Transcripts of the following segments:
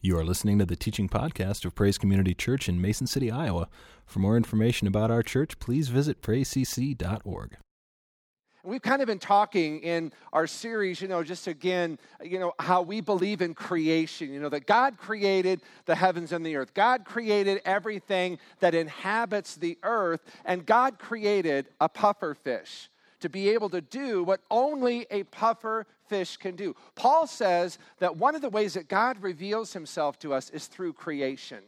You are listening to the teaching podcast of Praise Community Church in Mason City, Iowa. For more information about our church, please visit praisecc.org. We've kind of been talking in our series, you know, just again, you know, how we believe in creation, you know, that God created the heavens and the earth. God created everything that inhabits the earth, and God created a puffer fish to be able to do what only a puffer fish can do. Paul says that one of the ways that God reveals himself to us is through creation.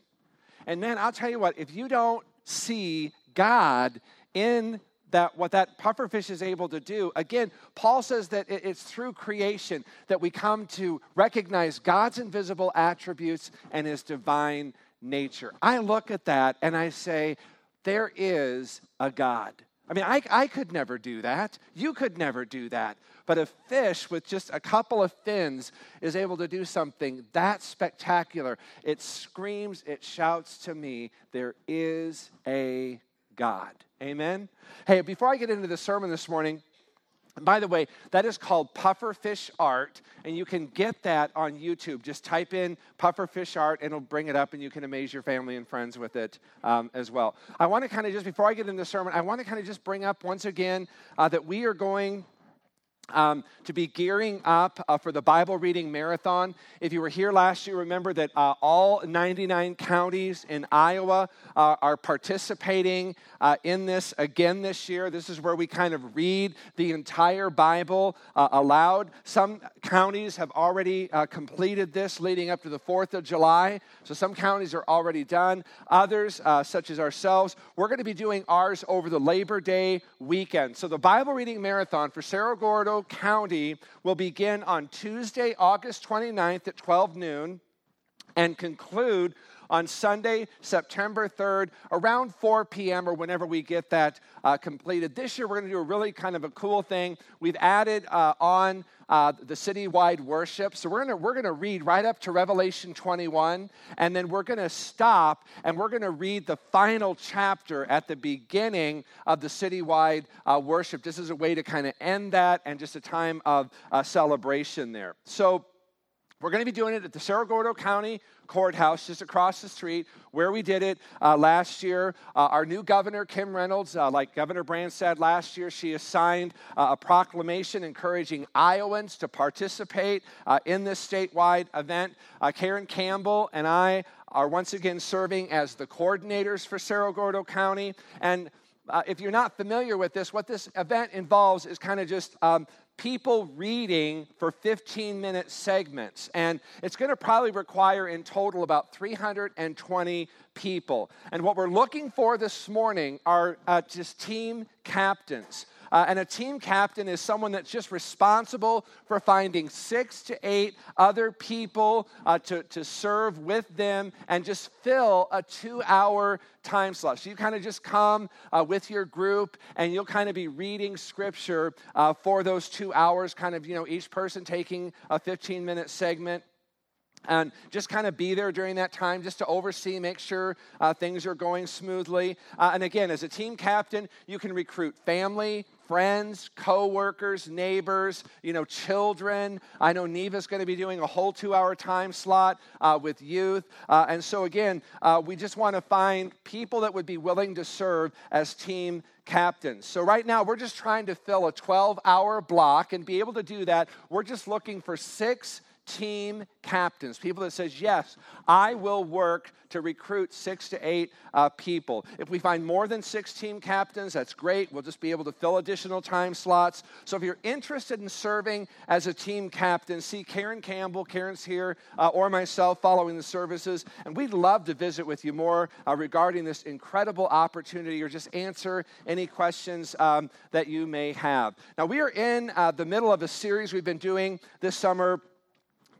And man, I'll tell you what, if you don't see God in that what that pufferfish is able to do again paul says that it's through creation that we come to recognize god's invisible attributes and his divine nature i look at that and i say there is a god I mean, I, I could never do that. You could never do that. But a fish with just a couple of fins is able to do something that spectacular. It screams, it shouts to me, there is a God. Amen? Hey, before I get into the sermon this morning, by the way, that is called pufferfish art, and you can get that on YouTube. Just type in pufferfish art, and it'll bring it up, and you can amaze your family and friends with it um, as well. I want to kind of just, before I get into the sermon, I want to kind of just bring up once again uh, that we are going um, to be gearing up uh, for the Bible reading marathon. If you were here last year, remember that uh, all 99 counties in Iowa uh, are participating uh, in this again this year. This is where we kind of read the entire Bible uh, aloud. Some counties have already uh, completed this leading up to the 4th of July, so some counties are already done. Others, such as ourselves, we're going to be doing ours over the Labor Day weekend. So the Bible reading marathon for Cerro Gordo County will begin on Tuesday, August 29th at 12 noon and conclude on Sunday, September 3rd, around 4 p.m. or whenever we get that uh, completed. This year, we're going to do a really kind of a cool thing. We've added uh, on uh, the citywide worship. So we're going we're gonna read right up to Revelation 21, and then we're going to stop and we're going to read the final chapter at the beginning of the citywide uh, worship. This is a way to kind of end that and just a time of uh, celebration there. So we're going to be doing it at the Cerro Gordo County Courthouse just across the street where we did it uh, last year. Uh, our new governor, Kim Reynolds, uh, like Governor Branstad last year, she has signed uh, a proclamation encouraging Iowans to participate uh, in this statewide event. Uh, Karen Campbell and I are once again serving as the coordinators for Cerro Gordo County. And uh, if you're not familiar with this, what this event involves is kind of just um, people reading for 15 minute segments. And it's going to probably require in total about 320 people. And what we're looking for this morning are uh, just team captains. Uh, and a team captain is someone that's just responsible for finding six to eight other people uh, to, to serve with them and just fill a two hour time slot. So you kind of just come uh, with your group and you'll kind of be reading scripture uh, for those two hours, kind of, you know, each person taking a 15 minute segment and just kind of be there during that time just to oversee make sure uh, things are going smoothly uh, and again as a team captain you can recruit family friends co-workers neighbors you know children i know neva's going to be doing a whole two hour time slot uh, with youth uh, and so again uh, we just want to find people that would be willing to serve as team captains. So, right now, we're just trying to fill a 12 hour block and be able to do that. We're just looking for six team captains, people that says, yes, I will work to recruit six to eight uh, people. If we find more than six team captains, that's great. We'll just be able to fill additional time slots. So if you're interested in serving as a team captain, see Karen Campbell, Karen's here, uh, or myself following the services, and we'd love to visit with you more uh, regarding this incredible opportunity or just answer any questions um, that you may have. Now, we are in uh, the middle of a series we've been doing this summer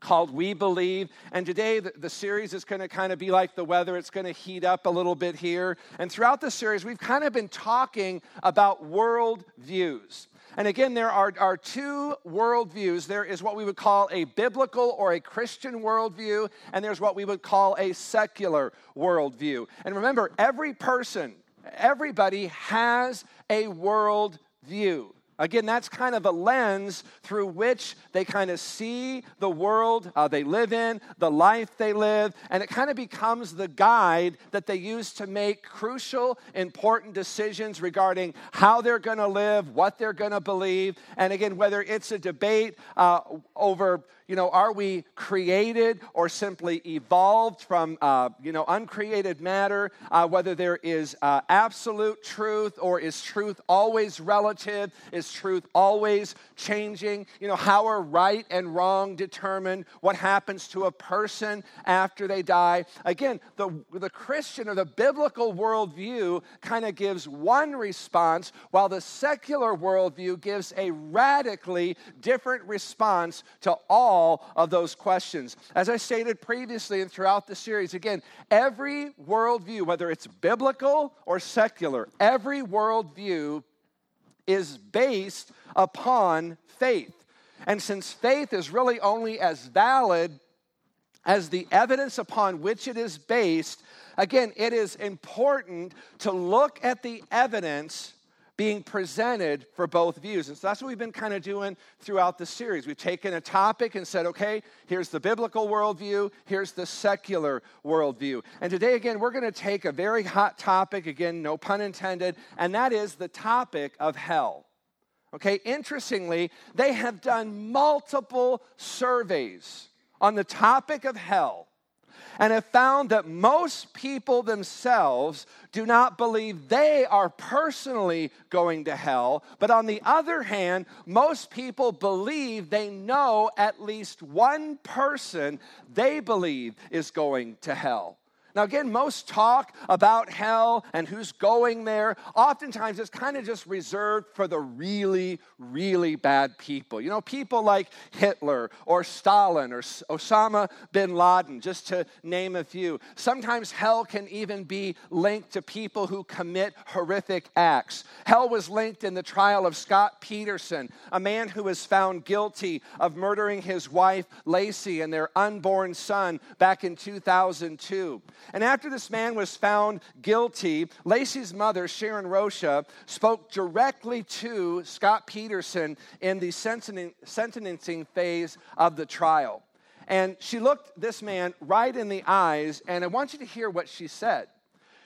called We Believe. And today, the, the series is going to kind of be like the weather. It's going to heat up a little bit here. And throughout the series, we've kind of been talking about world views. And again, there are, are two worldviews. There is what we would call a biblical or a Christian worldview, and there's what we would call a secular worldview. And remember, every person, everybody has a worldview. Again, that's kind of a lens through which they kind of see the world uh, they live in, the life they live, and it kind of becomes the guide that they use to make crucial, important decisions regarding how they're going to live, what they're going to believe. And again, whether it's a debate uh, over you know, are we created or simply evolved from, uh, you know, uncreated matter? Uh, whether there is uh, absolute truth or is truth always relative? Is truth always changing? You know, how are right and wrong determined? What happens to a person after they die? Again, the, the Christian or the biblical worldview kind of gives one response, while the secular worldview gives a radically different response to all all of those questions. As I stated previously and throughout the series, again, every worldview, whether it's biblical or secular, every worldview is based upon faith. And since faith is really only as valid as the evidence upon which it is based, again, it is important to look at the evidence being presented for both views. And so that's what we've been kind of doing throughout the series. We've taken a topic and said, okay, here's the biblical worldview, here's the secular worldview. And today, again, we're going to take a very hot topic, again, no pun intended, and that is the topic of hell. Okay, interestingly, they have done multiple surveys on the topic of hell and have found that most people themselves do not believe they are personally going to hell. But on the other hand, most people believe they know at least one person they believe is going to hell. Now, again, most talk about hell and who's going there, oftentimes it's kind of just reserved for the really, really bad people. You know, people like Hitler or Stalin or Osama bin Laden, just to name a few. Sometimes hell can even be linked to people who commit horrific acts. Hell was linked in the trial of Scott Peterson, a man who was found guilty of murdering his wife, Laci, and their unborn son back in 2002. And after this man was found guilty, Laci's mother, Sharon Rocha, spoke directly to Scott Peterson in the sentencing phase of the trial. And she looked this man right in the eyes, and I want you to hear what she said.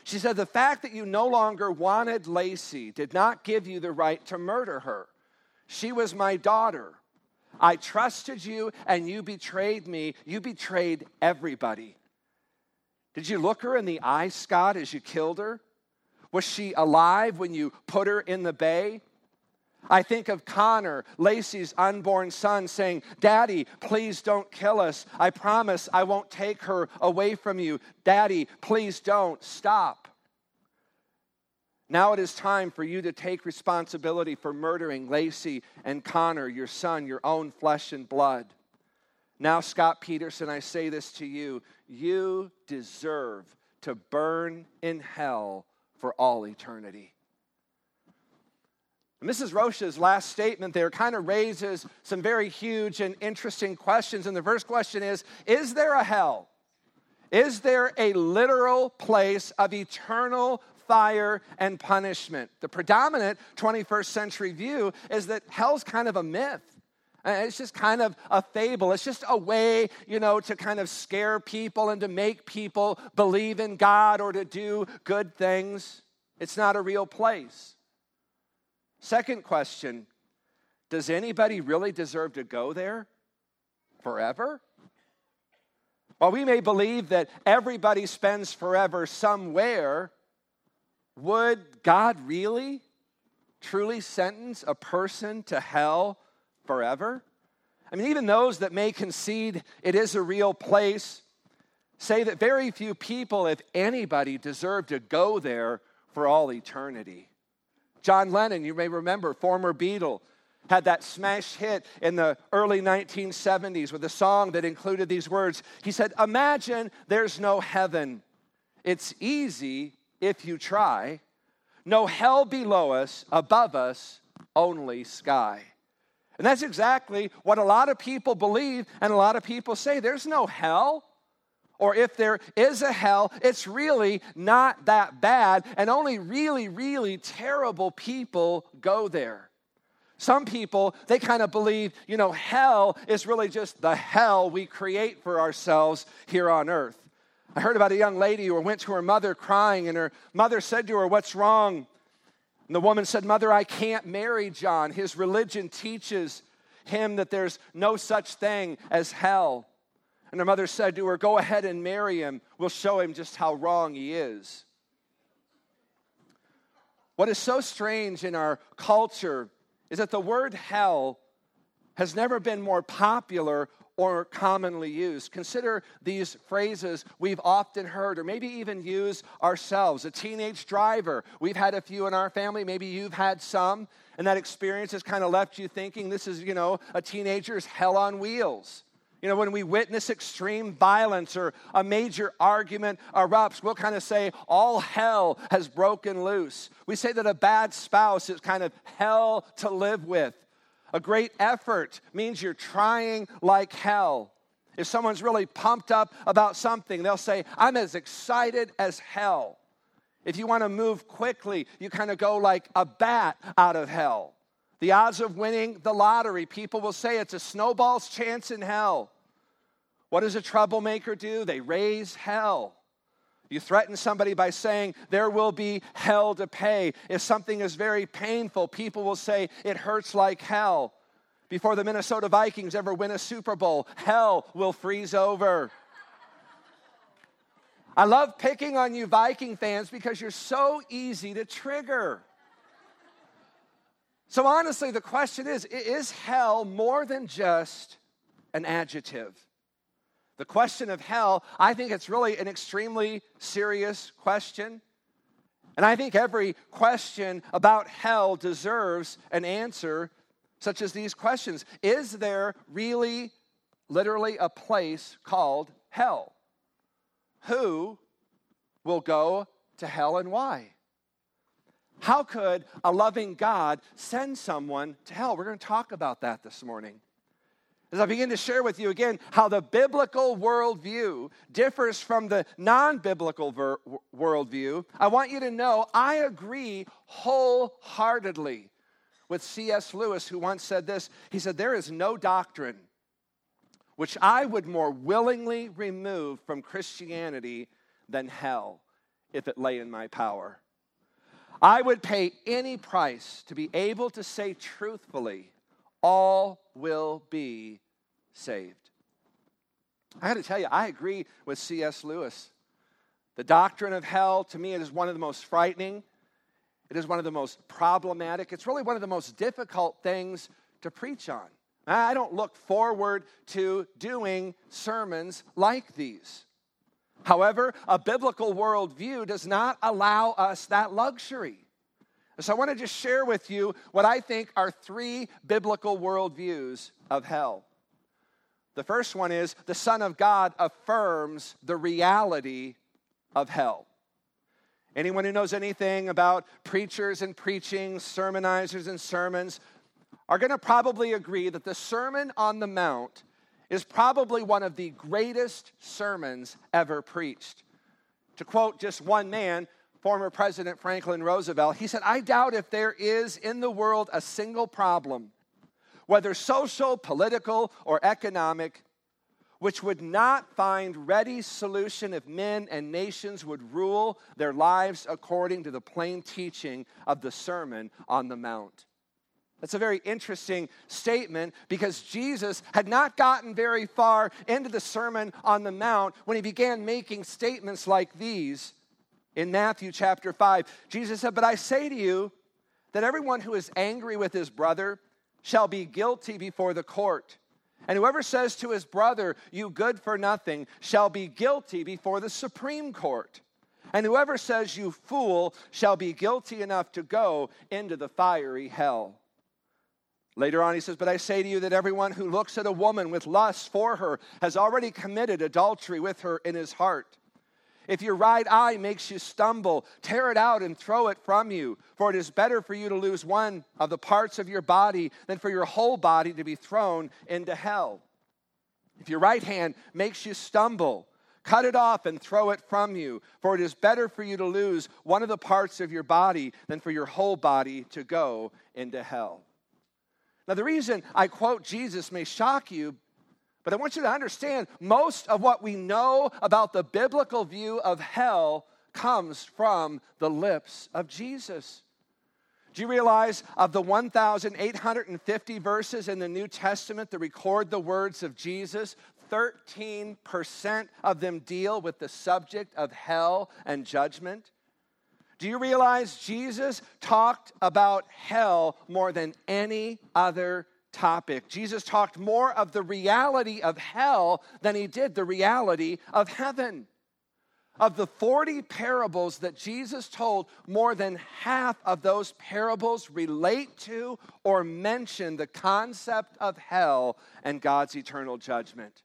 She said, The fact that you no longer wanted Laci did not give you the right to murder her. She was my daughter. I trusted you, and you betrayed me. You betrayed everybody. Did you look her in the eye, Scott, as you killed her? Was she alive when you put her in the bay? I think of Connor, Laci's unborn son, saying, Daddy, please don't kill us. I promise I won't take her away from you. Daddy, please don't. Stop. Now it is time for you to take responsibility for murdering Lacey and Connor, your son, your own flesh and blood. Now, Scott Peterson, I say this to you you deserve to burn in hell for all eternity. Mrs. Rocha's last statement there kind of raises some very huge and interesting questions. And the first question is Is there a hell? Is there a literal place of eternal fire and punishment? The predominant 21st century view is that hell's kind of a myth. It's just kind of a fable. It's just a way, you know, to kind of scare people and to make people believe in God or to do good things. It's not a real place. Second question Does anybody really deserve to go there forever? While we may believe that everybody spends forever somewhere, would God really, truly sentence a person to hell forever? I mean, even those that may concede it is a real place say that very few people, if anybody, deserve to go there for all eternity. John Lennon, you may remember, former Beatle, had that smash hit in the early 1970s with a song that included these words. He said, Imagine there's no heaven. It's easy if you try. No hell below us, above us, only sky. And that's exactly what a lot of people believe and a lot of people say. There's no hell. Or if there is a hell, it's really not that bad, and only really, really terrible people go there. Some people, they kind of believe, you know, hell is really just the hell we create for ourselves here on earth. I heard about a young lady who went to her mother crying, and her mother said to her, What's wrong? And the woman said, Mother, I can't marry John. His religion teaches him that there's no such thing as hell. And her mother said to her, Go ahead and marry him. We'll show him just how wrong he is. What is so strange in our culture is that the word hell has never been more popular or commonly used. Consider these phrases we've often heard or maybe even used ourselves. A teenage driver, we've had a few in our family, maybe you've had some, and that experience has kind of left you thinking this is, you know, a teenager's hell on wheels. You know, when we witness extreme violence or a major argument erupts, we'll kind of say, all hell has broken loose. We say that a bad spouse is kind of hell to live with. A great effort means you're trying like hell. If someone's really pumped up about something, they'll say, I'm as excited as hell. If you want to move quickly, you kind of go like a bat out of hell. The odds of winning the lottery, people will say it's a snowball's chance in hell. What does a troublemaker do? They raise hell. You threaten somebody by saying there will be hell to pay. If something is very painful, people will say it hurts like hell. Before the Minnesota Vikings ever win a Super Bowl, hell will freeze over. I love picking on you, Viking fans, because you're so easy to trigger. So, honestly, the question is is hell more than just an adjective? The question of hell, I think it's really an extremely serious question. And I think every question about hell deserves an answer, such as these questions Is there really, literally, a place called hell? Who will go to hell and why? How could a loving God send someone to hell? We're going to talk about that this morning. As I begin to share with you again how the biblical worldview differs from the non biblical ver- worldview, I want you to know I agree wholeheartedly with C.S. Lewis, who once said this. He said, There is no doctrine which I would more willingly remove from Christianity than hell if it lay in my power. I would pay any price to be able to say truthfully, all will be saved. I got to tell you, I agree with C.S. Lewis. The doctrine of hell, to me, it is one of the most frightening. It is one of the most problematic. It's really one of the most difficult things to preach on. I don't look forward to doing sermons like these. However, a biblical worldview does not allow us that luxury. So I want to just share with you what I think are three biblical worldviews of hell. The first one is the Son of God affirms the reality of hell. Anyone who knows anything about preachers and preaching, sermonizers and sermons, are going to probably agree that the Sermon on the Mount is probably one of the greatest sermons ever preached. To quote just one man, former President Franklin Roosevelt, he said, I doubt if there is in the world a single problem whether social, political, or economic, which would not find ready solution if men and nations would rule their lives according to the plain teaching of the Sermon on the Mount. That's a very interesting statement because Jesus had not gotten very far into the Sermon on the Mount when he began making statements like these in Matthew chapter 5. Jesus said, But I say to you that everyone who is angry with his brother shall be guilty before the court. And whoever says to his brother, You good for nothing, shall be guilty before the Supreme Court. And whoever says, You fool, shall be guilty enough to go into the fiery hell. Later on, he says, But I say to you that everyone who looks at a woman with lust for her has already committed adultery with her in his heart. If your right eye makes you stumble, tear it out and throw it from you. For it is better for you to lose one of the parts of your body than for your whole body to be thrown into hell. If your right hand makes you stumble, cut it off and throw it from you. For it is better for you to lose one of the parts of your body than for your whole body to go into hell. Now, the reason I quote Jesus may shock you, but I want you to understand most of what we know about the biblical view of hell comes from the lips of Jesus. Do you realize of the 1,850 verses in the New Testament that record the words of Jesus, 13% of them deal with the subject of hell and judgment? Do you realize Jesus talked about hell more than any other topic? Jesus talked more of the reality of hell than he did the reality of heaven. Of the 40 parables that Jesus told, more than half of those parables relate to or mention the concept of hell and God's eternal judgment.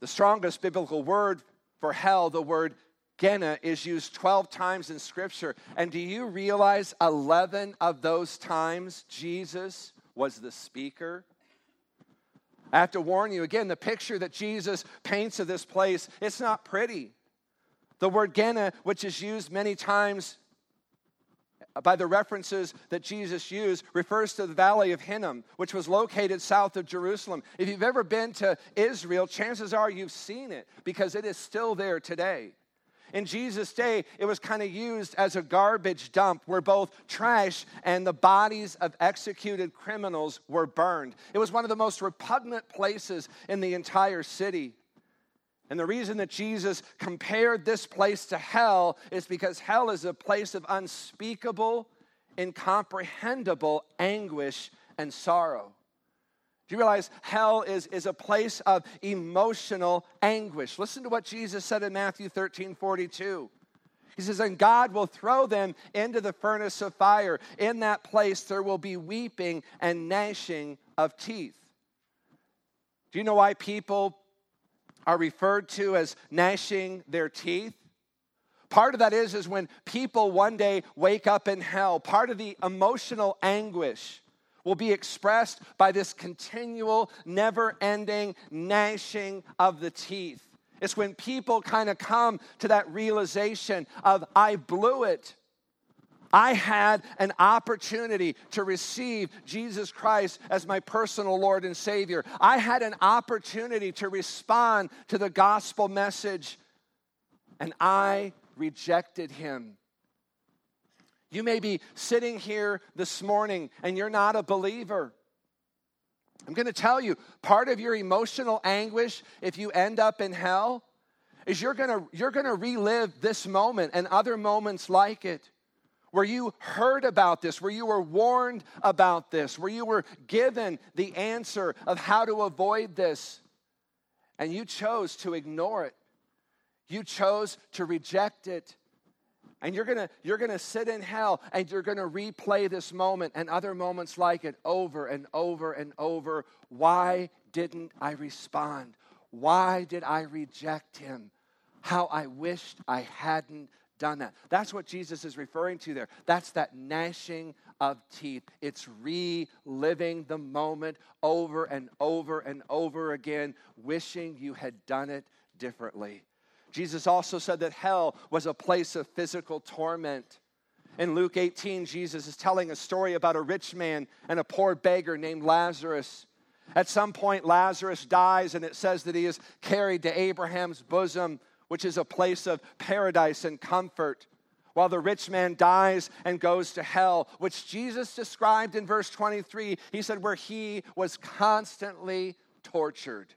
The strongest biblical word for hell, the word Gehenna, is used 12 times in Scripture. And do you realize 11 of those times Jesus was the speaker? I have to warn you again, the picture that Jesus paints of this place, it's not pretty. The word Gehenna, which is used many times by the references that Jesus used, refers to the valley of Hinnom, which was located south of Jerusalem. If you've ever been to Israel, chances are you've seen it because it is still there today. In Jesus' day, it was kind of used as a garbage dump where both trash and the bodies of executed criminals were burned. It was one of the most repugnant places in the entire city. And the reason that Jesus compared this place to hell is because hell is a place of unspeakable, incomprehensible anguish and sorrow. Do you realize hell is, is a place of emotional anguish? Listen to what Jesus said in Matthew 13 42. He says, And God will throw them into the furnace of fire. In that place, there will be weeping and gnashing of teeth. Do you know why people are referred to as gnashing their teeth? Part of that is, is when people one day wake up in hell, part of the emotional anguish will be expressed by this continual, never ending gnashing of the teeth. It's when people kind of come to that realization of, I blew it. I had an opportunity to receive Jesus Christ as my personal Lord and Savior. I had an opportunity to respond to the gospel message, and I rejected Him. You may be sitting here this morning and you're not a believer. I'm going to tell you, part of your emotional anguish if you end up in hell is you're going to you're going to relive this moment and other moments like it where you heard about this, where you were warned about this, where you were given the answer of how to avoid this, and you chose to ignore it. You chose to reject it. And you're gonna, you're gonna sit in hell and you're gonna replay this moment and other moments like it over and over and over. Why didn't I respond? Why did I reject him? How I wished I hadn't done that. That's what Jesus is referring to there. That's that gnashing of teeth. It's reliving the moment over and over and over again, wishing you had done it differently. Jesus also said that hell was a place of physical torment. In Luke 18, Jesus is telling a story about a rich man and a poor beggar named Lazarus. At some point, Lazarus dies, and it says that he is carried to Abraham's bosom, which is a place of paradise and comfort, while the rich man dies and goes to hell, which Jesus described in verse 23. He said, where he was constantly tortured.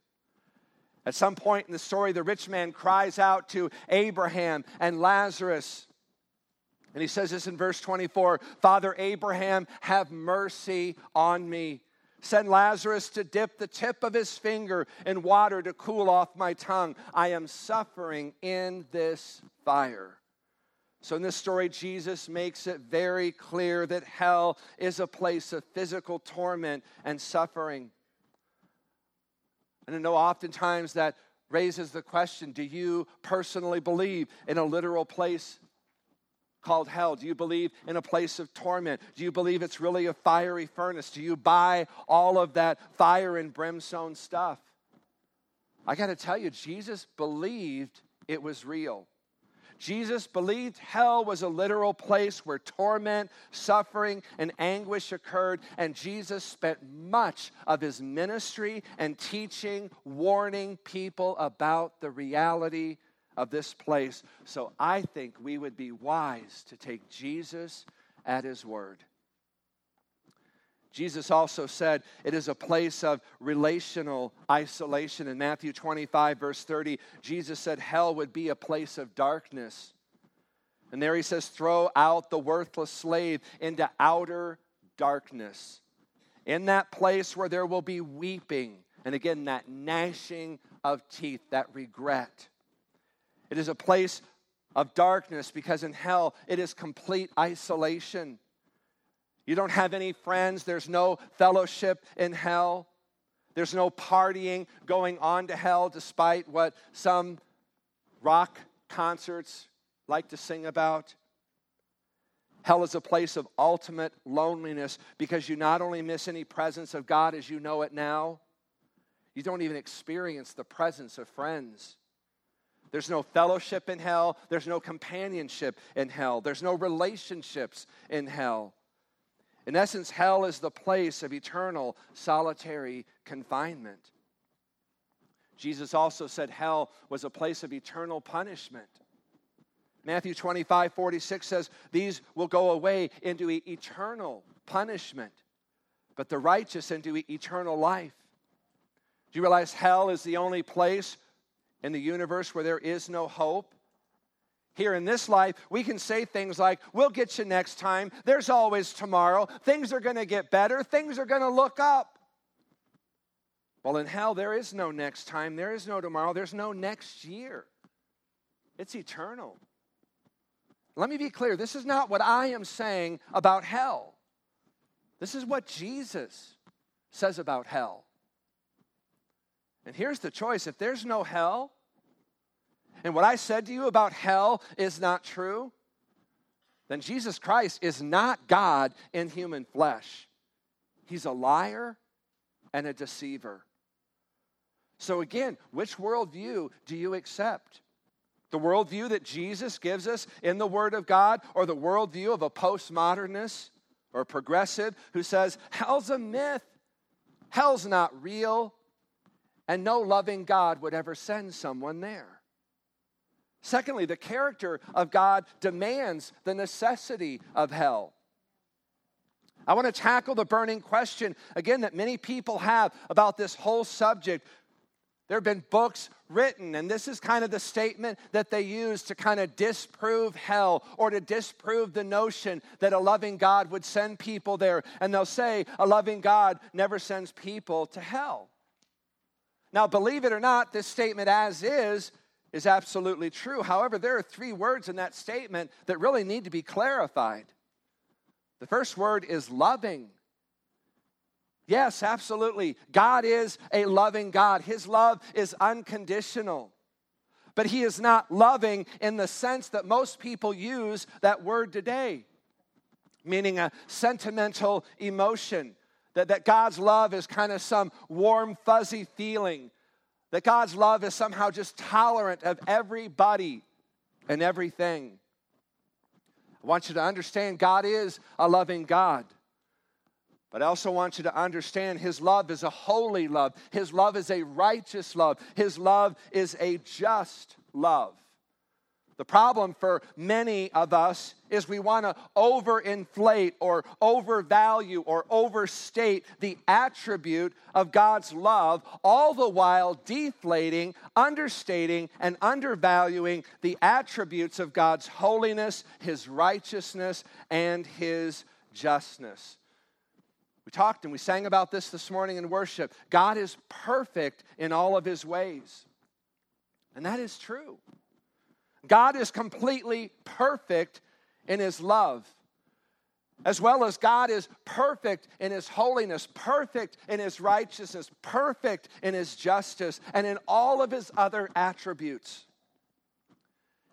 At some point in the story, the rich man cries out to Abraham and Lazarus. And he says this in verse 24 Father Abraham, have mercy on me. Send Lazarus to dip the tip of his finger in water to cool off my tongue. I am suffering in this fire. So, in this story, Jesus makes it very clear that hell is a place of physical torment and suffering. And I know oftentimes that raises the question do you personally believe in a literal place called hell? Do you believe in a place of torment? Do you believe it's really a fiery furnace? Do you buy all of that fire and brimstone stuff? I got to tell you, Jesus believed it was real. Jesus believed hell was a literal place where torment, suffering, and anguish occurred, and Jesus spent much of his ministry and teaching, warning people about the reality of this place. So I think we would be wise to take Jesus at his word. Jesus also said it is a place of relational isolation. In Matthew 25, verse 30, Jesus said hell would be a place of darkness. And there he says, throw out the worthless slave into outer darkness. In that place where there will be weeping, and again, that gnashing of teeth, that regret. It is a place of darkness because in hell it is complete isolation. You don't have any friends. There's no fellowship in hell. There's no partying going on to hell, despite what some rock concerts like to sing about. Hell is a place of ultimate loneliness because you not only miss any presence of God as you know it now, you don't even experience the presence of friends. There's no fellowship in hell. There's no companionship in hell. There's no relationships in hell. In essence, hell is the place of eternal solitary confinement. Jesus also said hell was a place of eternal punishment. Matthew 25, 46 says, These will go away into eternal punishment, but the righteous into eternal life. Do you realize hell is the only place in the universe where there is no hope? Here in this life, we can say things like, We'll get you next time. There's always tomorrow. Things are going to get better. Things are going to look up. Well, in hell, there is no next time. There is no tomorrow. There's no next year. It's eternal. Let me be clear this is not what I am saying about hell. This is what Jesus says about hell. And here's the choice if there's no hell, and what I said to you about hell is not true, then Jesus Christ is not God in human flesh. He's a liar and a deceiver. So, again, which worldview do you accept? The worldview that Jesus gives us in the Word of God, or the worldview of a postmodernist or progressive who says, hell's a myth, hell's not real, and no loving God would ever send someone there. Secondly, the character of God demands the necessity of hell. I want to tackle the burning question again that many people have about this whole subject. There have been books written, and this is kind of the statement that they use to kind of disprove hell or to disprove the notion that a loving God would send people there. And they'll say, a loving God never sends people to hell. Now, believe it or not, this statement as is is absolutely true. However, there are three words in that statement that really need to be clarified. The first word is loving. Yes, absolutely. God is a loving God. His love is unconditional. But He is not loving in the sense that most people use that word today, meaning a sentimental emotion. That, that God's love is kind of some warm, fuzzy feeling that God's love is somehow just tolerant of everybody and everything. I want you to understand God is a loving God. But I also want you to understand His love is a holy love. His love is a righteous love. His love is a just love. The problem for many of us is we want to overinflate or overvalue or overstate the attribute of God's love, all the while deflating, understating, and undervaluing the attributes of God's holiness, His righteousness, and His justness. We talked and we sang about this this morning in worship. God is perfect in all of His ways. And that is true. God is completely perfect in his love. As well as God is perfect in his holiness, perfect in his righteousness, perfect in his justice, and in all of his other attributes.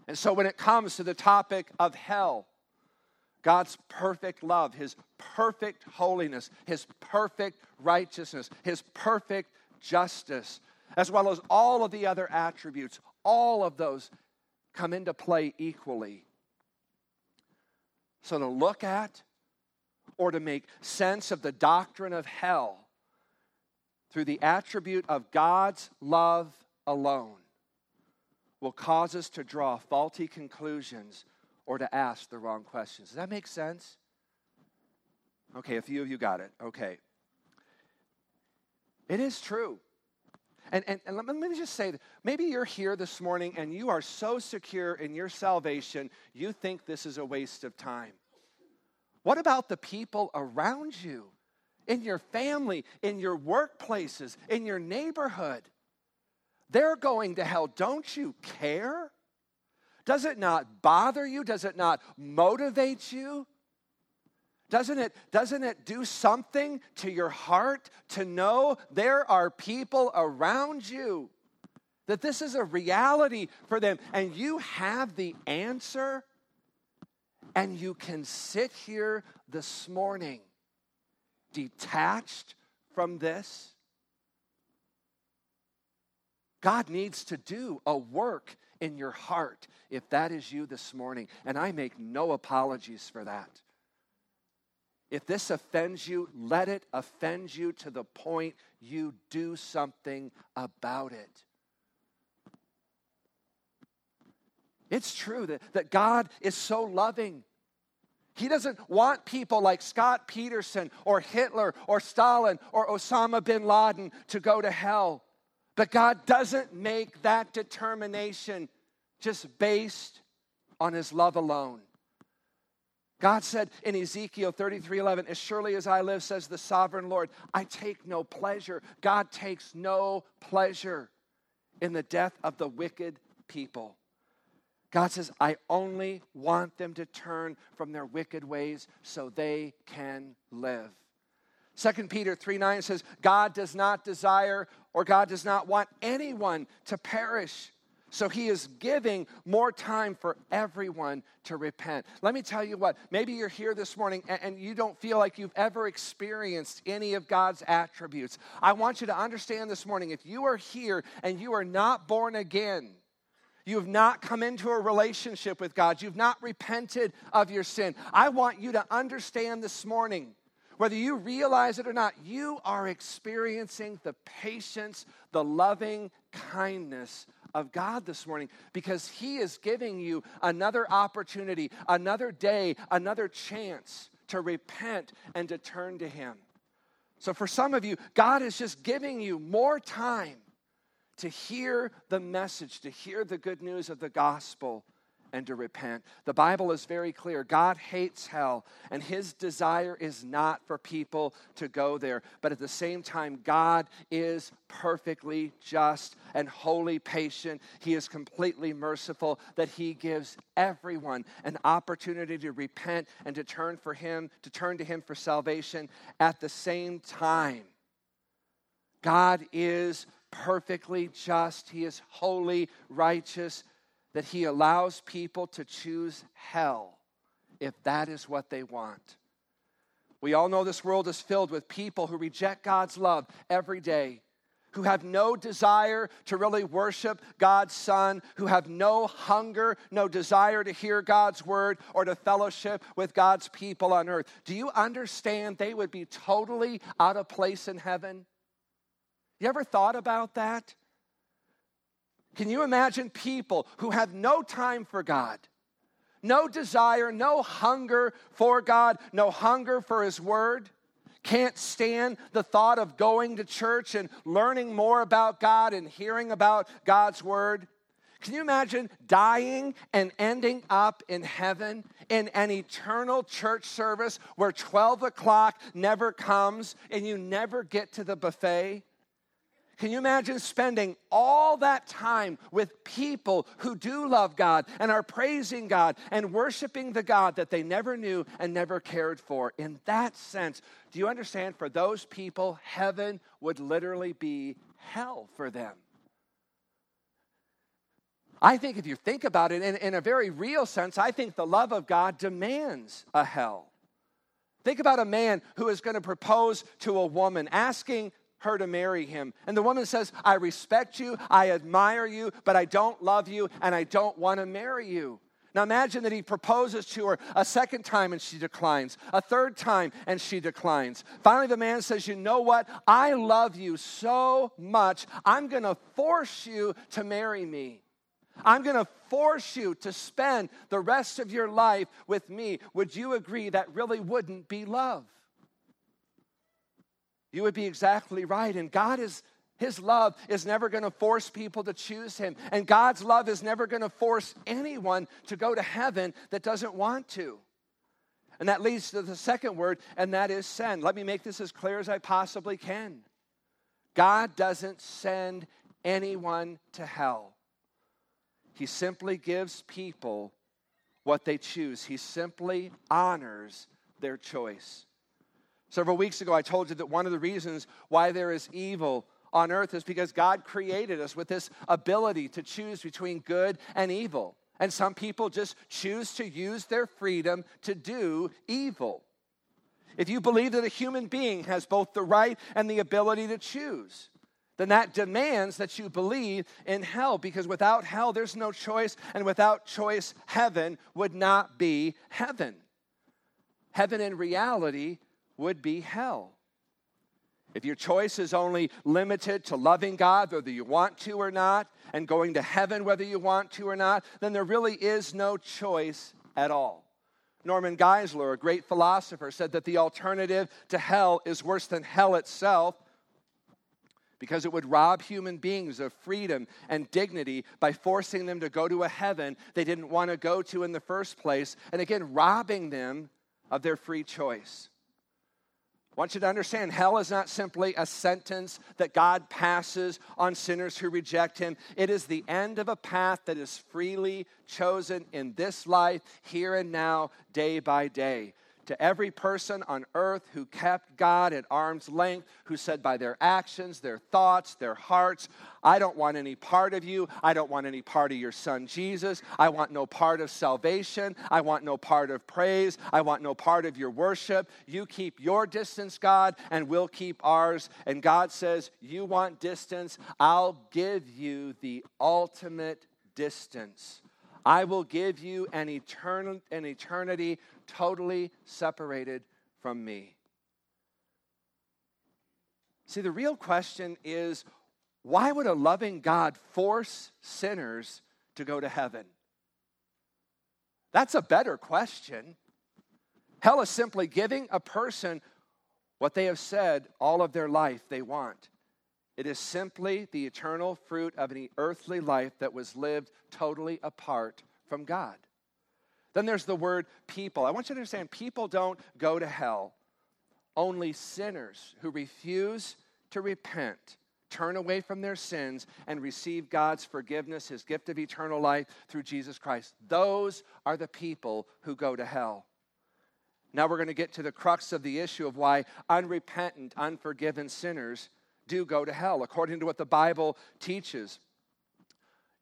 And so, when it comes to the topic of hell, God's perfect love, His perfect holiness, His perfect righteousness, His perfect justice, as well as all of the other attributes, all of those come into play equally. So, to look at or to make sense of the doctrine of hell through the attribute of God's love alone will cause us to draw faulty conclusions or to ask the wrong questions. Does that make sense? Okay, a few of you got it. Okay. It is true. And, and, and let me just say maybe you're here this morning and you are so secure in your salvation, you think this is a waste of time. What about the people around you, in your family, in your workplaces, in your neighborhood? They're going to hell. Don't you care? Does it not bother you? Does it not motivate you? Doesn't it, doesn't it do something to your heart to know there are people around you? That this is a reality for them, and you have the answer, and you can sit here this morning detached from this. God needs to do a work in your heart if that is you this morning, and I make no apologies for that. If this offends you, let it offend you to the point you do something about it. It's true that, that God is so loving. He doesn't want people like Scott Peterson or Hitler or Stalin or Osama bin Laden to go to hell. But God doesn't make that determination just based on his love alone. God said in Ezekiel 33 11, As surely as I live, says the sovereign Lord, I take no pleasure. God takes no pleasure in the death of the wicked people. God says, I only want them to turn from their wicked ways so they can live. 2 Peter 3 9 says, God does not desire or God does not want anyone to perish so he is giving more time for everyone to repent. Let me tell you what, maybe you're here this morning and, you don't feel like you've ever experienced any of God's attributes. I want you to understand this morning if you are here and you are not born again, you have not come into a relationship with God, you've not repented of your sin. I want you to understand this morning whether you realize it or not, you are experiencing the patience, the loving kindness of God this morning because He is giving you another opportunity, another day, another chance to repent and to turn to Him. So, for some of you, God is just giving you more time to hear the message, to hear the good news of the gospel and to repent. The Bible is very clear. God hates hell, and his desire is not for people to go there. But at the same time, God is perfectly just and wholly patient. He is completely merciful that he gives everyone an opportunity to repent and to turn for him, to turn to him for salvation at the same time. God is perfectly just. He is holy, righteous, that He allows people to choose hell if that is what they want. We all know this world is filled with people who reject God's love every day, who have no desire to really worship God's Son, who have no hunger, no desire to hear God's word or to fellowship with God's people on earth. Do you understand they would be totally out of place in heaven? You ever thought about that? Can you imagine people who have no time for God? No desire, no hunger for God, no hunger for His Word, can't stand the thought of going to church and learning more about God and hearing about God's Word. Can you imagine dying and ending up in heaven in an eternal church service where 12 o'clock never comes and you never get to the buffet? Can you imagine spending all that time with people who do love God and are praising God and worshiping the God that they never knew and never cared for? In that sense, do you understand? For those people, heaven would literally be hell for them. I think if you think about it in, in a very real sense, I think the love of God demands a hell. Think about a man who is going to propose to a woman, asking her to marry him. And the woman says, I respect you, I admire you, but I don't love you, and I don't want to marry you. Now imagine that he proposes to her a second time and she declines, a third time and she declines. Finally, the man says, You know what? I love you so much, I'm going to force you to marry me. I'm going to force you to spend the rest of your life with me. Would you agree that really wouldn't be love? You would be exactly right. And God is his love is never going to force people to choose Him. And God's love is never going to force anyone to go to heaven that doesn't want to. And that leads to the second word, and that is send. Let me make this as clear as I possibly can. God doesn't send anyone to hell, He simply gives people what they choose, He simply honors their choice. Several weeks ago, I told you that one of the reasons why there is evil on earth is because God created us with this ability to choose between good and evil. And some people just choose to use their freedom to do evil. If you believe that a human being has both the right and the ability to choose, then that demands that you believe in hell because without hell, there's no choice, and without choice, heaven would not be heaven. Heaven in reality would be hell. If your choice is only limited to loving God, whether you want to or not, and going to heaven, whether you want to or not, then there really is no choice at all. Norman Geisler, a great philosopher, said that the alternative to hell is worse than hell itself because it would rob human beings of freedom and dignity by forcing them to go to a heaven they didn't want to go to in the first place, and again, robbing them of their free choice. I want you to understand hell is not simply a sentence that God passes on sinners who reject Him. It is the end of a path that is freely chosen in this life, here and now, day by day to every person on earth who kept God at arm's length, who said by their actions, their thoughts, their hearts, I don't want any part of you. I don't want any part of your son Jesus. I want no part of salvation. I want no part of praise. I want no part of your worship. You keep your distance, God, and we'll keep ours. And God says, You want distance? I'll give you the ultimate distance. I will give you an, etern- an eternity totally separated from me. See, the real question is why would a loving God force sinners to go to heaven? That's a better question. Hell is simply giving a person what they have said all of their life they want. It is simply the eternal fruit of an earthly life that was lived totally apart from God. Then there's the word people. I want you to understand people don't go to hell. Only sinners who refuse to repent, turn away from their sins, and receive God's forgiveness, his gift of eternal life through Jesus Christ. Those are the people who go to hell. Now we're going to get to the crux of the issue of why unrepentant, unforgiven sinners do go to hell, according to what the Bible teaches.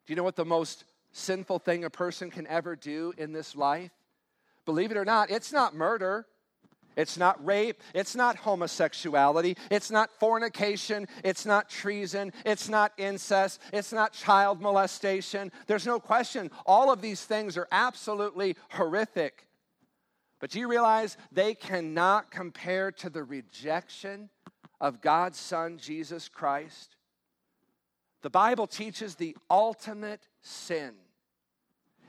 Do you know what the most sinful thing a person can ever do in this life? Believe it or not, it's not murder. It's not rape. It's not homosexuality. It's not fornication. It's not treason. It's not incest. It's not child molestation. There's no question. All of these things are absolutely horrific. But do you realize they cannot compare to the rejection of God's Son, Jesus Christ? The Bible teaches the ultimate sin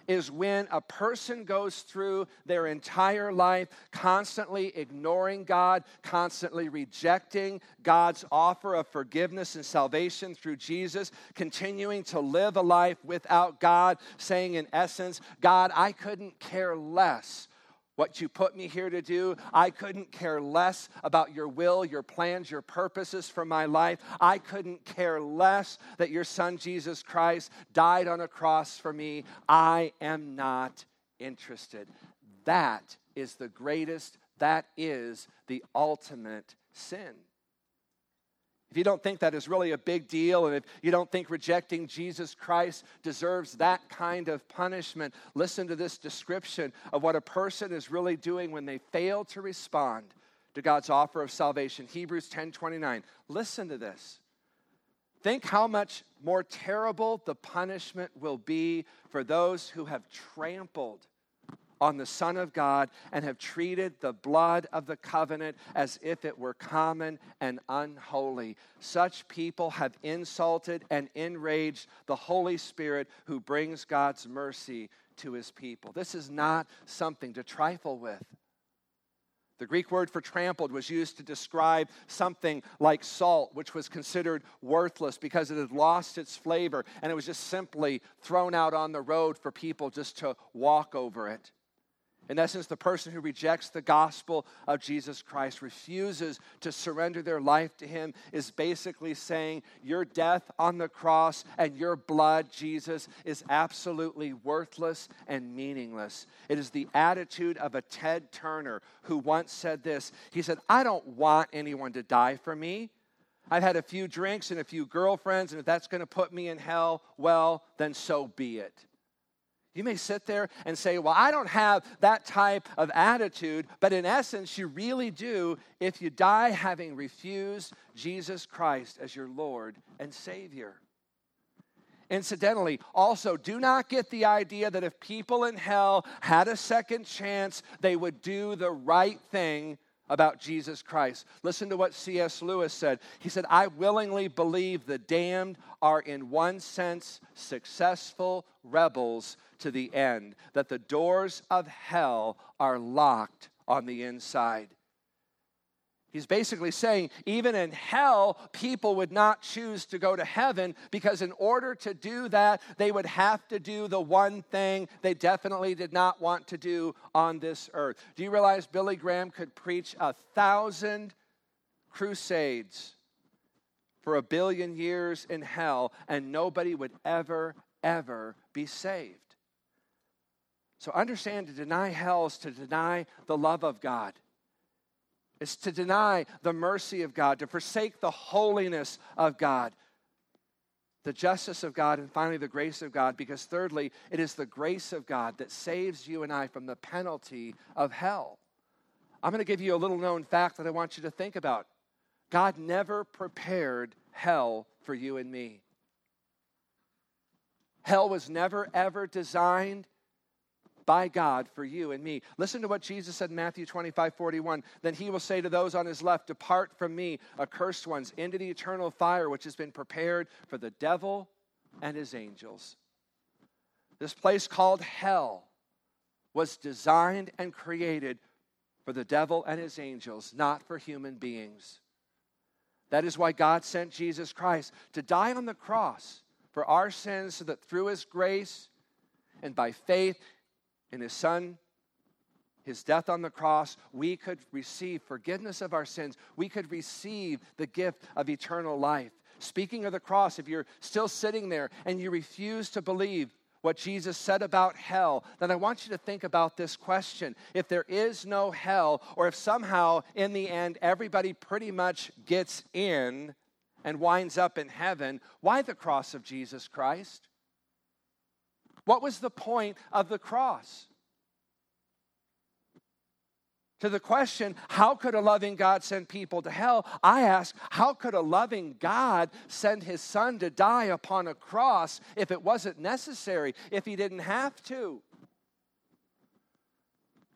is when a person goes through their entire life constantly ignoring God, constantly rejecting God's offer of forgiveness and salvation through Jesus, continuing to live a life without God, saying, in essence, God, I couldn't care less what you put me here to do. I couldn't care less about your will, your plans, your purposes for my life. I couldn't care less that your son Jesus Christ died on a cross for me. I am not interested. That is the greatest, that is the ultimate sin. If you don't think that is really a big deal, and if you don't think rejecting Jesus Christ deserves that kind of punishment, listen to this description of what a person is really doing when they fail to respond to God's offer of salvation. Hebrews 10 29. Listen to this. Think how much more terrible the punishment will be for those who have trampled on the Son of God and have treated the blood of the covenant as if it were common and unholy. Such people have insulted and enraged the Holy Spirit who brings God's mercy to his people. This is not something to trifle with. The Greek word for trampled was used to describe something like salt, which was considered worthless because it had lost its flavor and it was just simply thrown out on the road for people just to walk over it. In essence, the person who rejects the gospel of Jesus Christ, refuses to surrender their life to Him, is basically saying, Your death on the cross and your blood, Jesus, is absolutely worthless and meaningless. It is the attitude of a Ted Turner who once said this He said, I don't want anyone to die for me. I've had a few drinks and a few girlfriends, and if that's going to put me in hell, well, then so be it. You may sit there and say, Well, I don't have that type of attitude, but in essence, you really do if you die having refused Jesus Christ as your Lord and Savior. Incidentally, also, do not get the idea that if people in hell had a second chance, they would do the right thing about Jesus Christ. Listen to what C.S. Lewis said. He said, I willingly believe the damned are, in one sense, successful rebels to the end, that the doors of hell are locked on the inside. He's basically saying, even in hell, people would not choose to go to heaven because, in order to do that, they would have to do the one thing they definitely did not want to do on this earth. Do you realize Billy Graham could preach a thousand crusades for a billion years in hell and nobody would ever, ever be saved? So, understand to deny hell is to deny the love of God. It's to deny the mercy of God, to forsake the holiness of God, the justice of God, and finally the grace of God, because thirdly, it is the grace of God that saves you and I from the penalty of hell. I'm going to give you a little known fact that I want you to think about. God never prepared hell for you and me. Hell was never, ever designed by God for you and me. Listen to what Jesus said in Matthew 25, 41. Then he will say to those on his left, Depart from me, accursed ones, into the eternal fire which has been prepared for the devil and his angels. This place called hell was designed and created for the devil and his angels, not for human beings. That is why God sent Jesus Christ to die on the cross for our sins so that through his grace and by faith in his son, his death on the cross, we could receive forgiveness of our sins. We could receive the gift of eternal life. Speaking of the cross, if you're still sitting there and you refuse to believe what Jesus said about hell, then I want you to think about this question. If there is no hell, or if somehow in the end everybody pretty much gets in and winds up in heaven, why the cross of Jesus Christ? What was the point of the cross? To the question, how could a loving God send people to hell? I ask, how could a loving God send his son to die upon a cross if it wasn't necessary, if he didn't have to?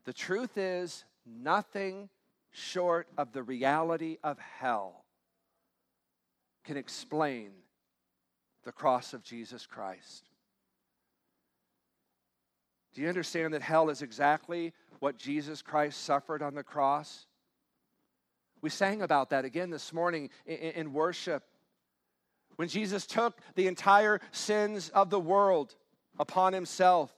The truth is, nothing short of the reality of hell can explain the cross of Jesus Christ. Do you understand that hell is exactly what Jesus Christ suffered on the cross? We sang about that again this morning in, worship. When Jesus took the entire sins of the world upon himself,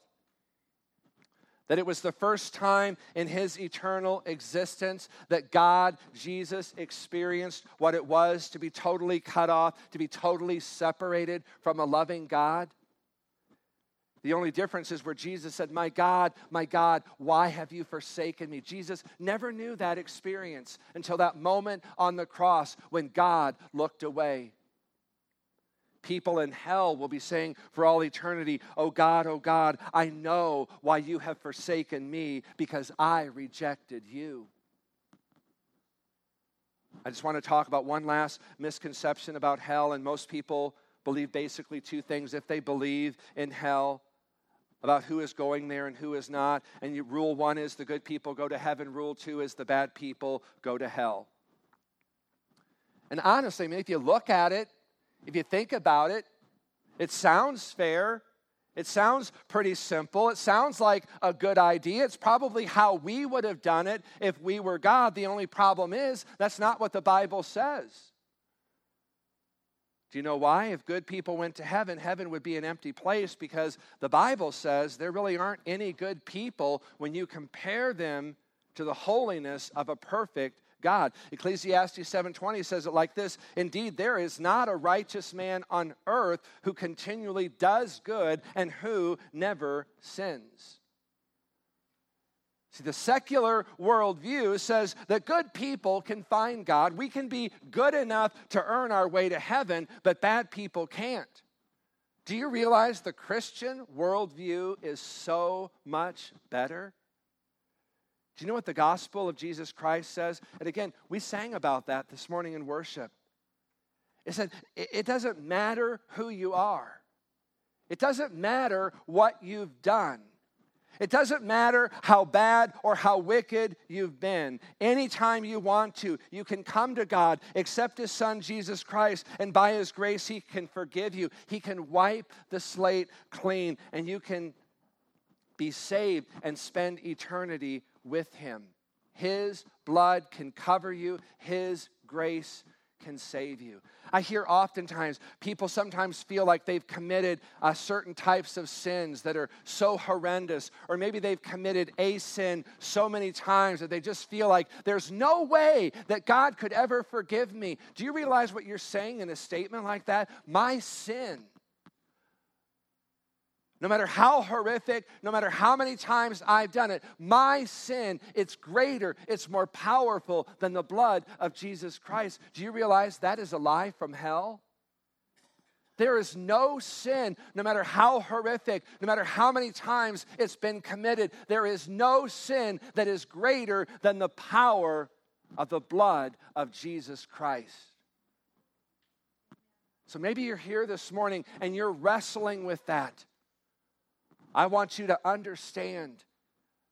that it was the first time in his eternal existence that God, Jesus, experienced what it was to be totally cut off, to be totally separated from a loving God. The only difference is where Jesus said, My God, my God, why have you forsaken me? Jesus never knew that experience until that moment on the cross when God looked away. People in hell will be saying for all eternity, Oh God, oh God, I know why you have forsaken me because I rejected you. I just want to talk about one last misconception about hell, and most people believe basically two things. If they believe in hell, about who is going there and who is not. And you, rule one is the good people go to heaven, rule two is the bad people go to hell. And honestly, I mean, if you look at it, if you think about it, it sounds fair. It sounds pretty simple. It sounds like a good idea. It's probably how we would have done it if we were God. The only problem is that's not what the Bible says. Do you know why? If good people went to heaven, heaven would be an empty place because the Bible says there really aren't any good people when you compare them to the holiness of a perfect God. Ecclesiastes 7:20 says it like this, indeed there is not a righteous man on earth who continually does good and who never sins. See, the secular worldview says that good people can find God. We can be good enough to earn our way to heaven, but bad people can't. Do you realize the Christian worldview is so much better? Do you know what the gospel of Jesus Christ says? And again, we sang about that this morning in worship. It said, it doesn't matter who you are, it doesn't matter what you've done. It doesn't matter how bad or how wicked you've been. Anytime you want to, you can come to God, accept His Son, Jesus Christ, and by His grace, He can forgive you. He can wipe the slate clean, and you can be saved and spend eternity with him. His blood can cover you, His grace can save you. I hear oftentimes people sometimes feel like they've committed uh, certain types of sins that are so horrendous, or maybe they've committed a sin so many times that they just feel like there's no way that God could ever forgive me. Do you realize what you're saying in a statement like that? My sin no matter how horrific, no matter how many times I've done it, my sin, it's greater, it's more powerful than the blood of Jesus Christ. Do you realize that is a lie from hell? There is no sin, no matter how horrific, no matter how many times it's been committed, there is no sin that is greater than the power of the blood of Jesus Christ. So maybe you're here this morning and you're wrestling with that. I want you to understand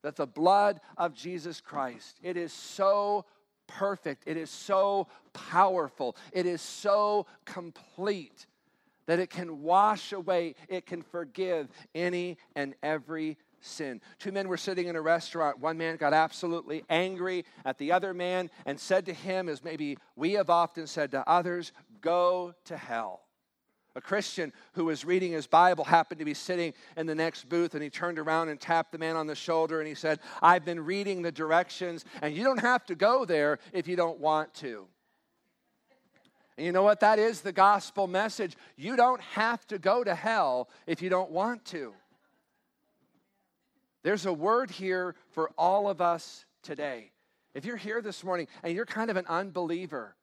that the blood of Jesus Christ, it is so perfect, it is so powerful, it is so complete that it can wash away, it can forgive any and every sin. Two men were sitting in a restaurant. One man got absolutely angry at the other man and said to him, as maybe we have often said to others, Go to hell. A Christian who was reading his Bible happened to be sitting in the next booth and he turned around and tapped the man on the shoulder and he said, I've been reading the directions and you don't have to go there if you don't want to. And you know what? That is the gospel message. You don't have to go to hell if you don't want to. There's a word here for all of us today. If you're here this morning and you're kind of an unbeliever,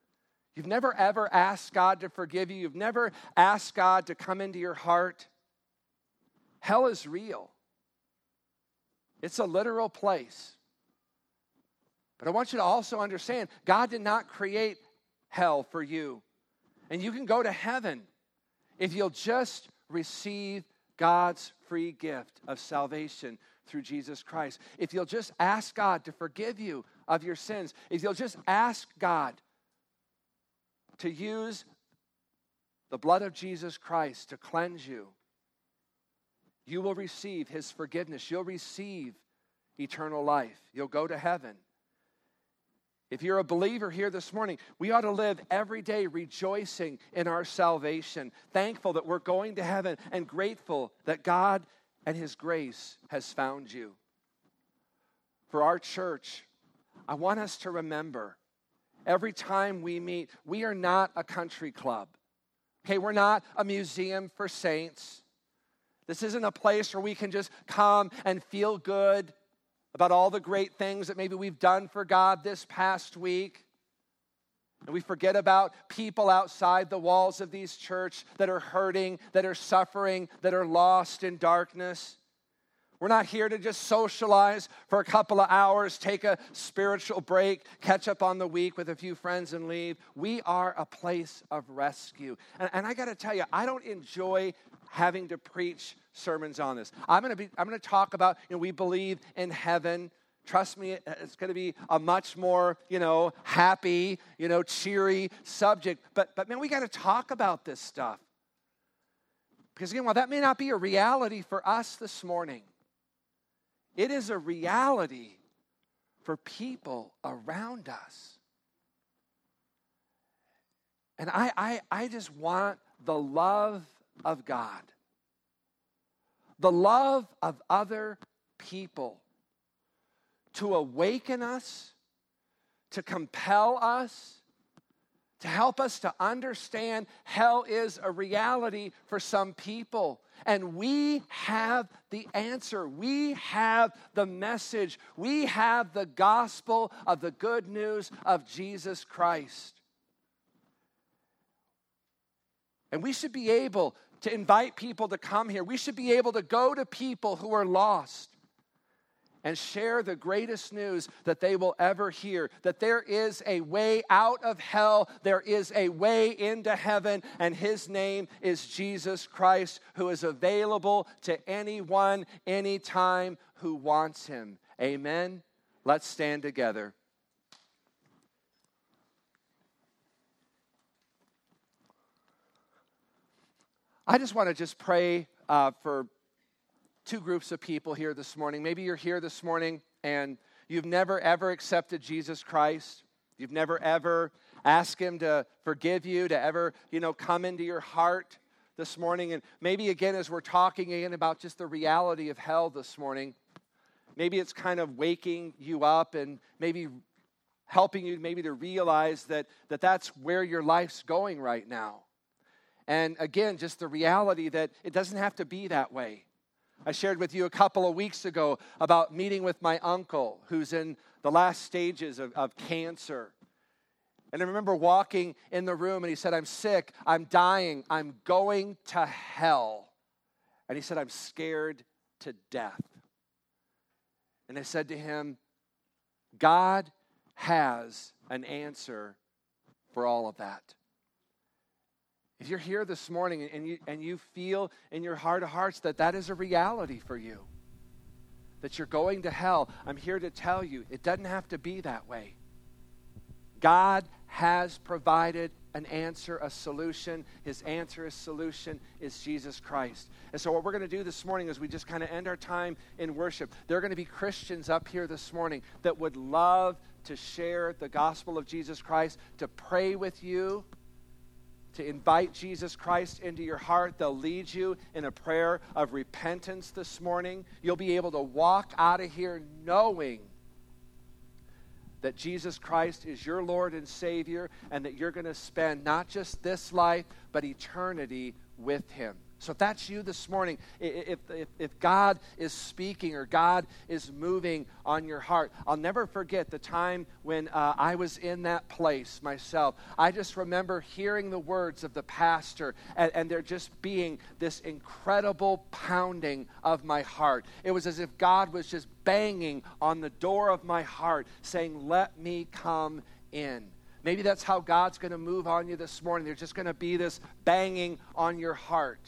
You've never ever asked God to forgive you. You've never asked God to come into your heart. Hell is real, it's a literal place. But I want you to also understand God did not create hell for you. And you can go to heaven if you'll just receive God's free gift of salvation through Jesus Christ. If you'll just ask God to forgive you of your sins, if you'll just ask God to use the blood of Jesus Christ to cleanse you, you will receive his forgiveness. You'll receive eternal life. You'll go to heaven. If you're a believer here this morning, we ought to live every day rejoicing in our salvation, thankful that we're going to heaven, and grateful that God and His grace has found you. For our church, I want us to remember every time we meet. We are not a country club. Okay, we're not a museum for saints. This isn't a place where we can just come and feel good about all the great things that maybe we've done for God this past week. And we forget about people outside the walls of these church that are hurting, that are suffering, that are lost in darkness. We're not here to just socialize for a couple of hours, take a spiritual break, catch up on the week with a few friends and leave. We are a place of rescue. And, and I got to tell you, I don't enjoy having to preach sermons on this. I'm going to be I'm going to talk about, you know, we believe in heaven. Trust me, it's going to be a much more, you know, happy, you know, cheery subject. But but man, we got to talk about this stuff. Because again, while that may not be a reality for us this morning, it is a reality for people around us. And I, I, I just want the love of God, the love of other people to awaken us, to compel us, to help us to understand hell is a reality for some people. And we have the answer. We have the message. We have the gospel of the good news of Jesus Christ. And we should be able to invite people to come here. We should be able to go to people who are lost and share the greatest news that they will ever hear that there is a way out of hell, there is a way into heaven, and his name is Jesus Christ, who is available to anyone, anytime who wants him. Amen. Let's stand together. I just want to just pray uh, for two groups of people here this morning. Maybe you're here this morning and you've never ever accepted Jesus Christ. You've never ever asked him to forgive you, to ever, you know, come into your heart this morning. And maybe again, as we're talking again about just the reality of hell this morning, maybe it's kind of waking you up and maybe helping you maybe to realize that, that that's where your life's going right now. And again, just the reality that it doesn't have to be that way. I shared with you a couple of weeks ago about meeting with my uncle who's in the last stages of, of cancer. And I remember walking in the room and he said, I'm sick, I'm dying, I'm going to hell. And he said, I'm scared to death. And I said to him, God has an answer for all of that. If you're here this morning and you, and you feel in your heart of hearts that that is a reality for you, that you're going to hell, I'm here to tell you it doesn't have to be that way. God has provided an answer, a solution. His answer, his solution is Jesus Christ. And so, what we're going to do this morning is we just kind of end our time in worship. There are going to be Christians up here this morning that would love to share the gospel of Jesus Christ, to pray with you to invite Jesus Christ into your heart. They'll lead you in a prayer of repentance this morning. You'll be able to walk out of here knowing that Jesus Christ is your Lord and Savior and that you're going to spend not just this life, but eternity with Him. So if that's you this morning, if, if, if, God is speaking or God is moving on your heart, I'll never forget the time when uh, I was in that place myself. I just remember hearing the words of the pastor and, and there just being this incredible pounding of my heart. It was as if God was just banging on the door of my heart saying, Let me come in. Maybe that's how God's going to move on you this morning. There's just going to be this banging on your heart.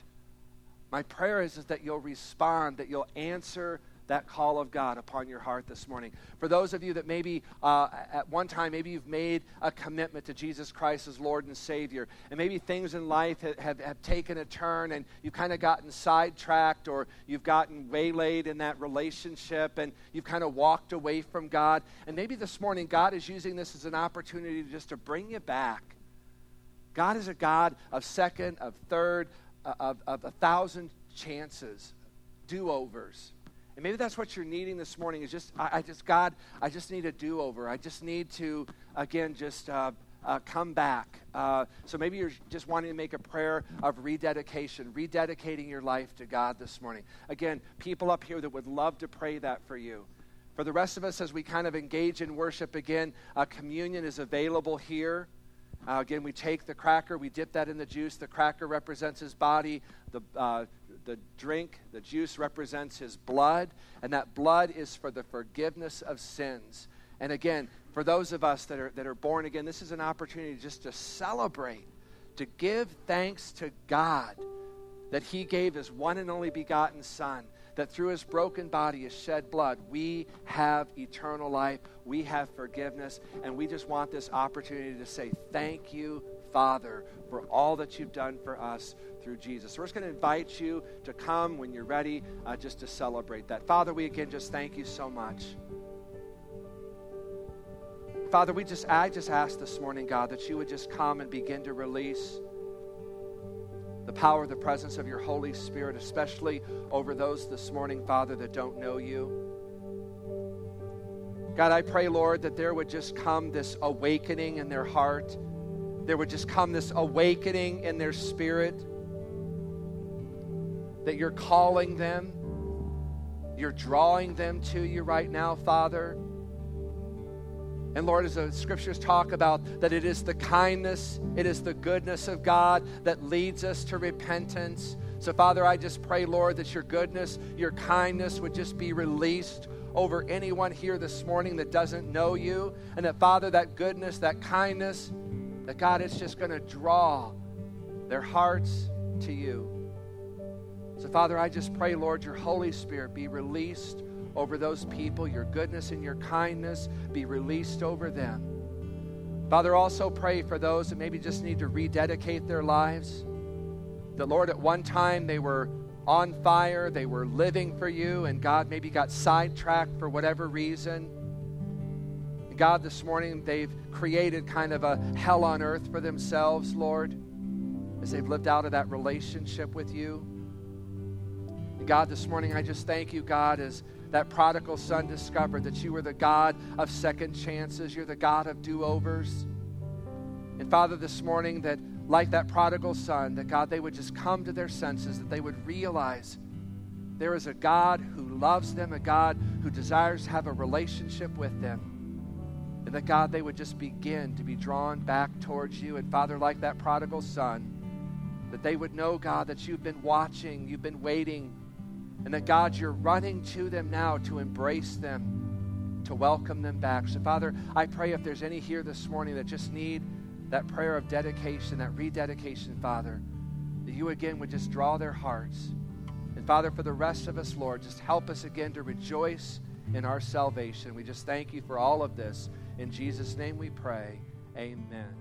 My prayer is, is that you'll respond, that you'll answer that call of God upon your heart this morning. For those of you that maybe uh, at one time, maybe you've made a commitment to Jesus Christ as Lord and Savior, and maybe things in life have, have, have taken a turn and you've kind of gotten sidetracked or you've gotten waylaid in that relationship and you've kind of walked away from God. And maybe this morning, God is using this as an opportunity just to bring you back. God is a God of second, of third, of, of a thousand chances, do overs. And maybe that's what you're needing this morning is just, I, I just, God, I just need a do over. I just need to, again, just uh, uh, come back. Uh, so maybe you're just wanting to make a prayer of rededication, rededicating your life to God this morning. Again, people up here that would love to pray that for you. For the rest of us, as we kind of engage in worship again, uh, communion is available here. Uh, again, we take the cracker, we dip that in the juice. The cracker represents his body, the, uh, the drink, the juice represents his blood, and that blood is for the forgiveness of sins. And again, for those of us that are, that are born again, this is an opportunity just to celebrate, to give thanks to God that he gave his one and only begotten Son, that through his broken body, his shed blood, we have eternal life, we have forgiveness, and we just want this opportunity to say, Thank you, Father, for all that you've done for us through Jesus. So we're just going to invite you to come when you're ready uh, just to celebrate that. Father, we again just thank you so much. Father, we just I just ask this morning, God, that you would just come and begin to release the power, the presence of your Holy Spirit, especially over those this morning, Father, that don't know you. God, I pray, Lord, that there would just come this awakening in their heart. There would just come this awakening in their spirit that you're calling them, you're drawing them to you right now, Father. And Lord, as the scriptures talk about that it is the kindness, it is the goodness of God that leads us to repentance. So, Father, I just pray, Lord, that your goodness, your kindness would just be released over anyone here this morning that doesn't know you. And that, Father, that goodness, that kindness, that God, it's just going to draw their hearts to you. So, Father, I just pray, Lord, your Holy Spirit be released over those people, your goodness and your kindness be released over them. Father, also pray for those that maybe just need to rededicate their lives. The Lord, at one time they were on fire, they were living for you, and God maybe got sidetracked for whatever reason. God, this morning they've created kind of a hell on earth for themselves, Lord, as they've lived out of that relationship with you. God, this morning I just thank you, God, as that prodigal son discovered that you were the God of second chances, you're the God of do overs. And Father, this morning, that like that prodigal son, that God, they would just come to their senses, that they would realize there is a God who loves them, a God who desires to have a relationship with them. And that God, they would just begin to be drawn back towards you. And Father, like that prodigal son, that they would know, God, that you've been watching, you've been waiting, and that, God, you're running to them now to embrace them, to welcome them back. So, Father, I pray if there's any here this morning that just need that prayer of dedication, that rededication, Father, that you again would just draw their hearts. And, Father, for the rest of us, Lord, just help us again to rejoice in our salvation. We just thank you for all of this. In Jesus' name we pray. Amen.